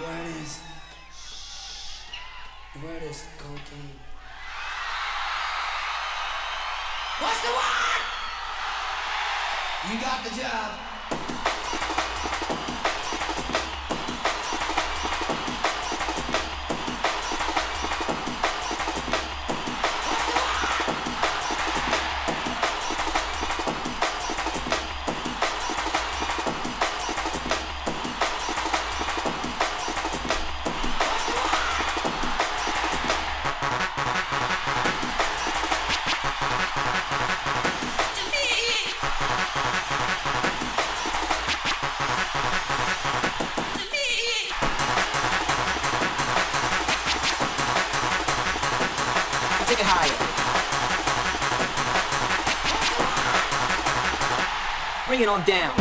The word cocaine. What's the word? You got the job. on down.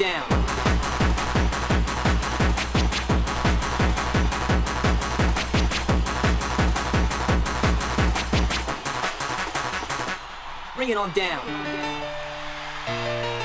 down. Bring it on down.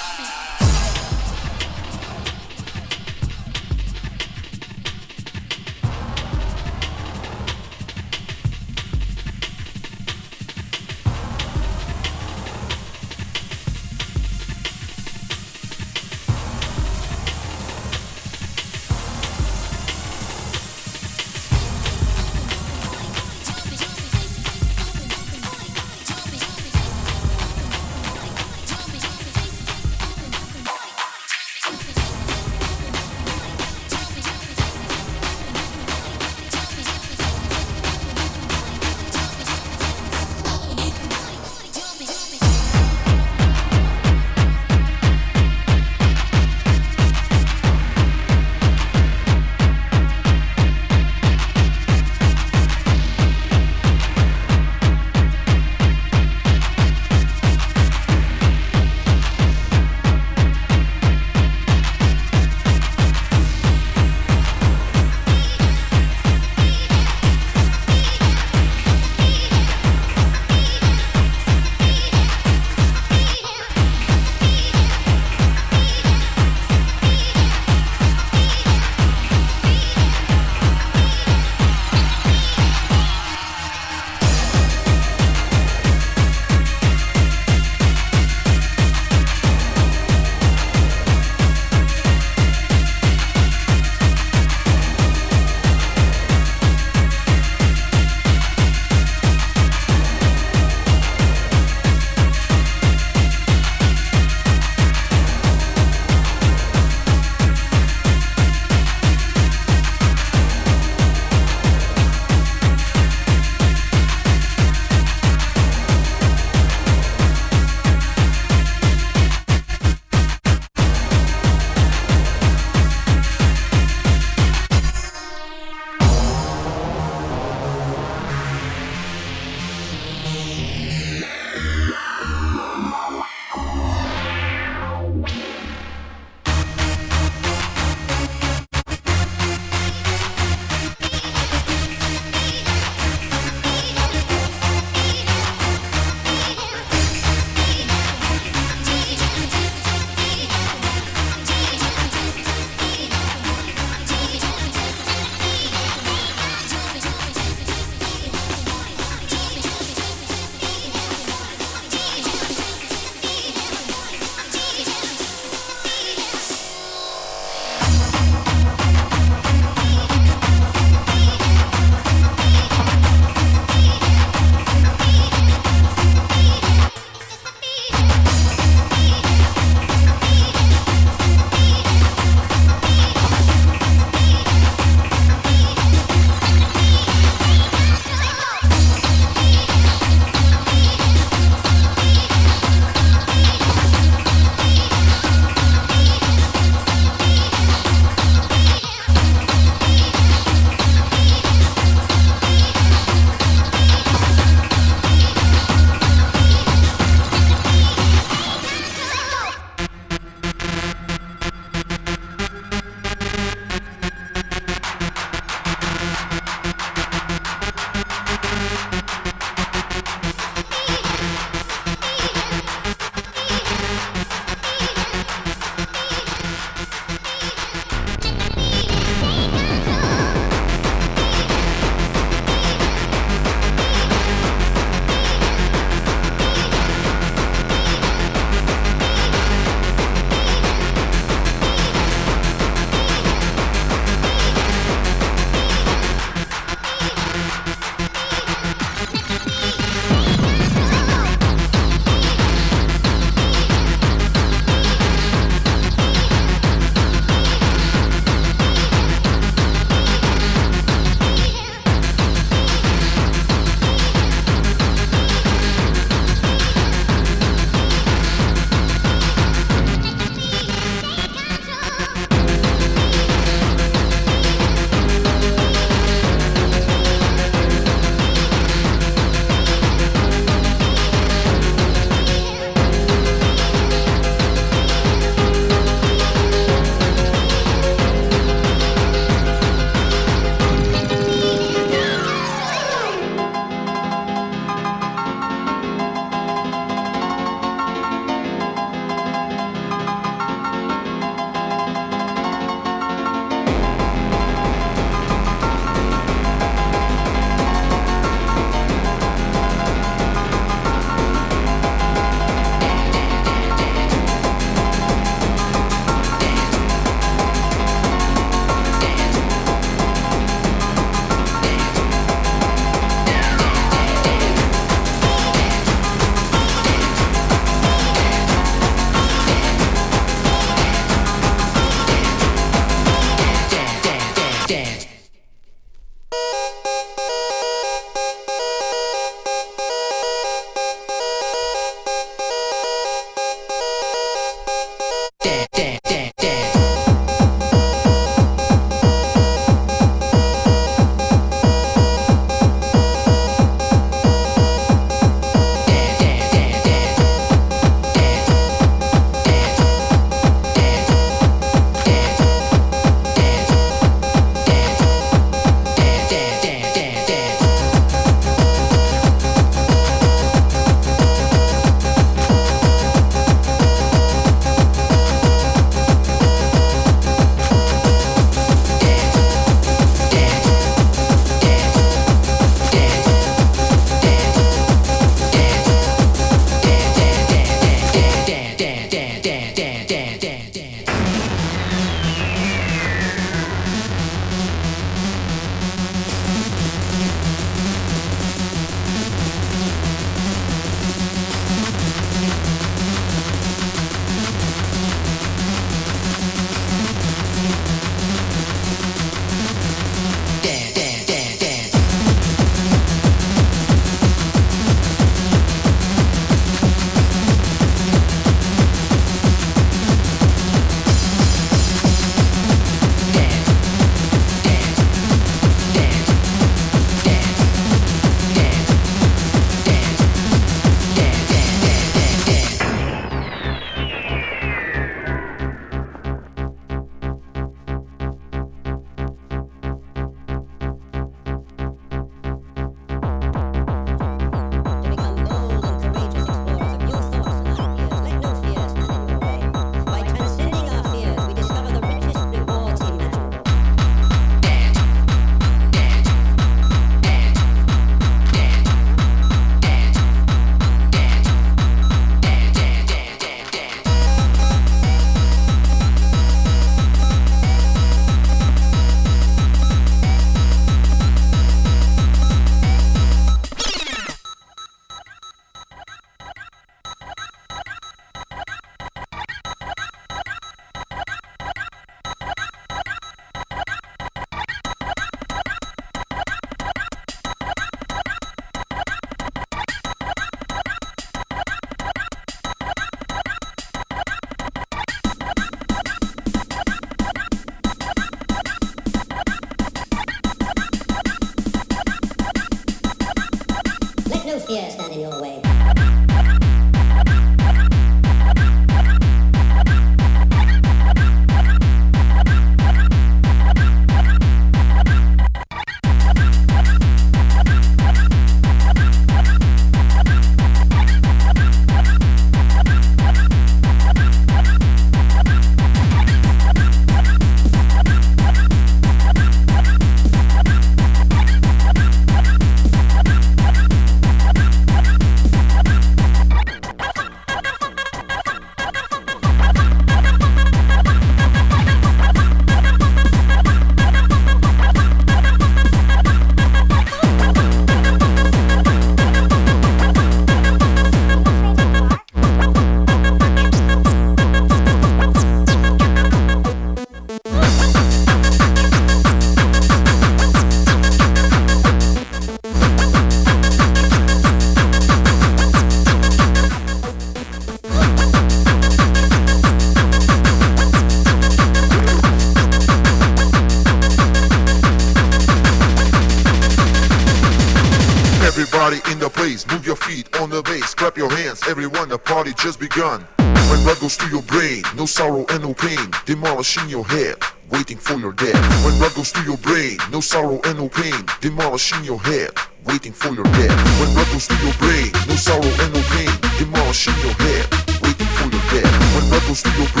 Demolishing your head, waiting for your death. When blood goes through your brain, no sorrow and no pain, demolishing your head, waiting for your death. When blood goes through your brain, no sorrow and no pain, demolishing your head, waiting for your death. When blood goes through your brain,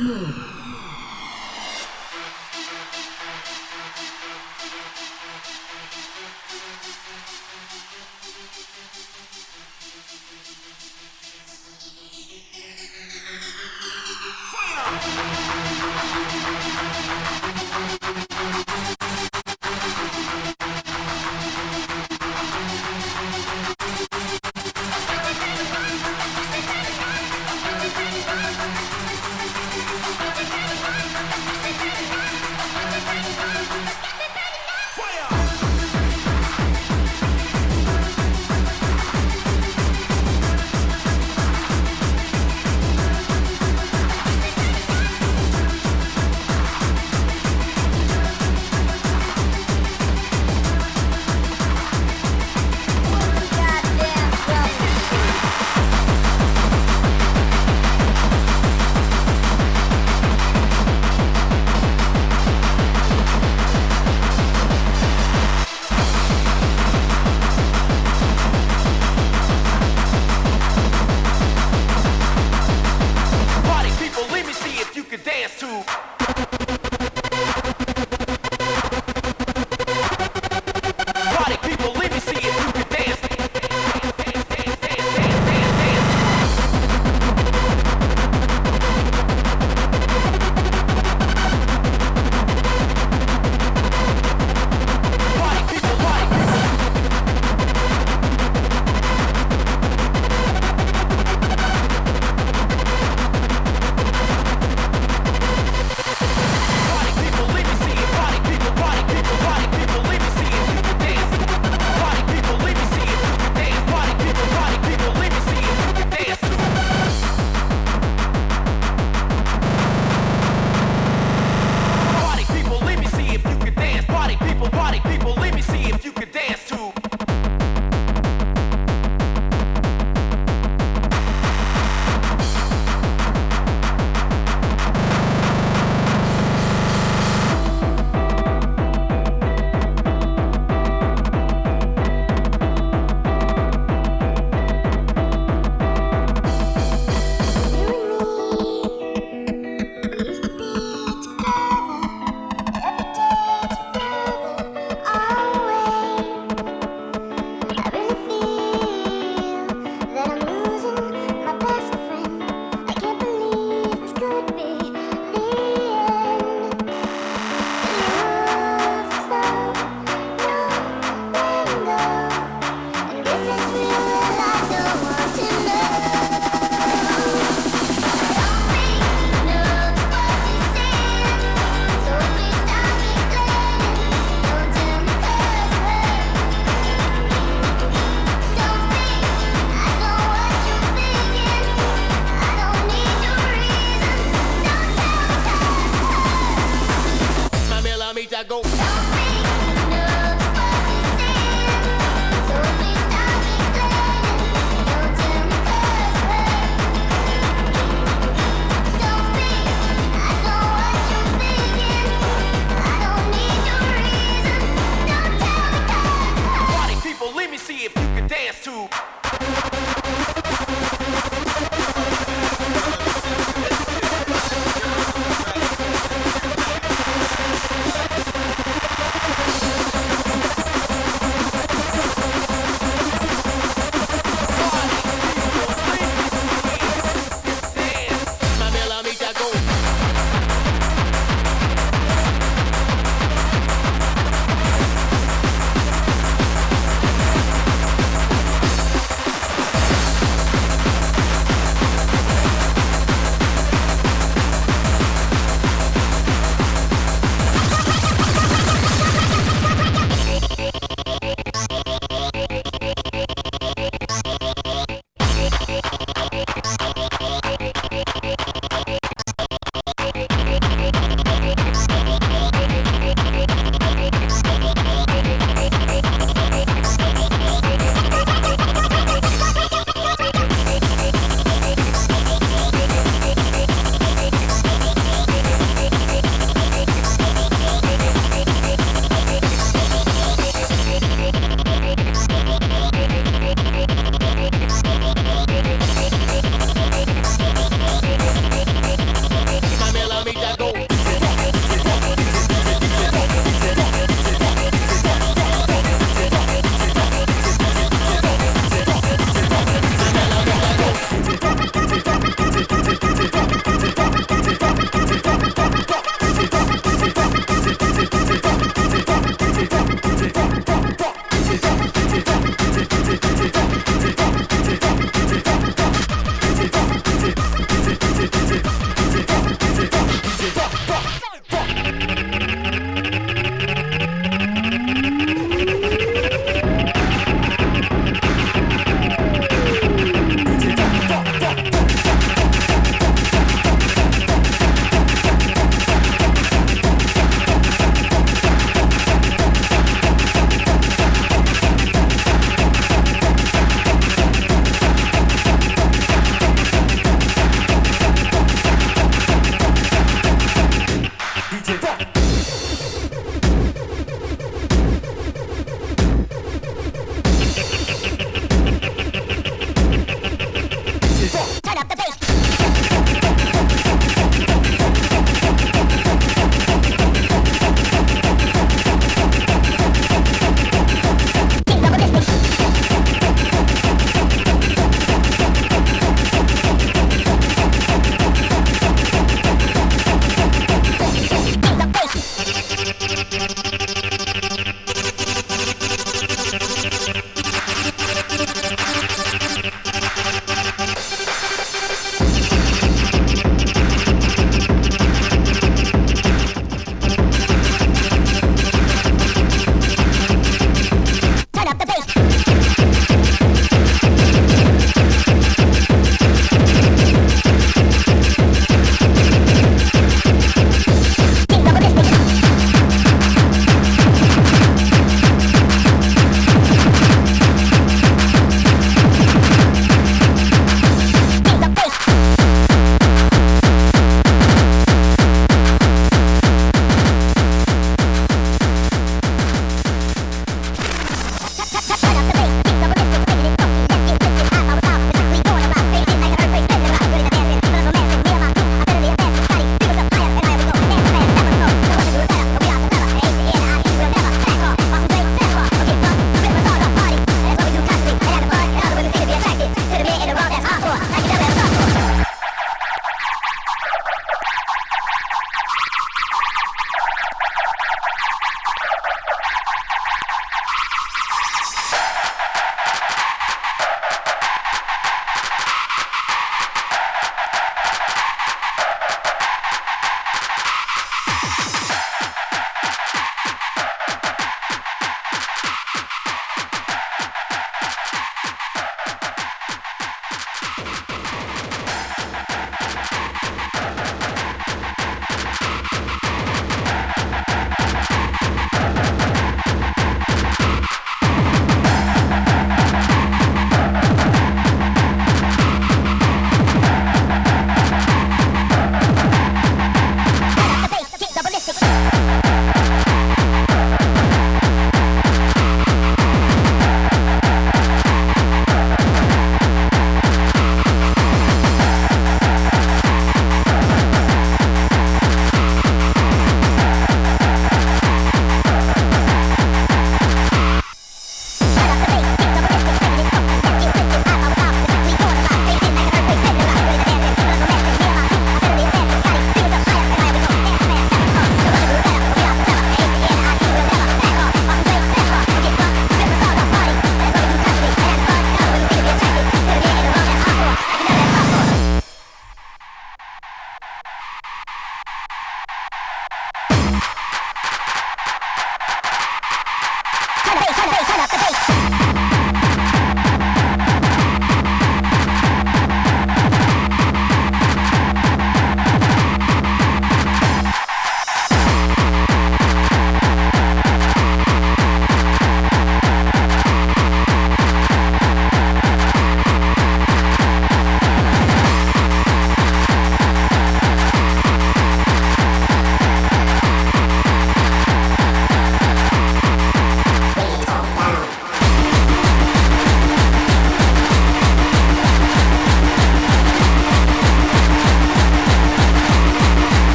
move.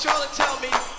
Charlotte tell me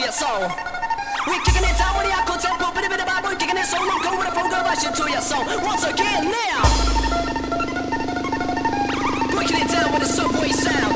your soul. We kicking it down with the alcohol tempo, but if it about boy kicking it so long, go with a phone, go rush into your soul. Once again, now. Breaking it down with the subway sound.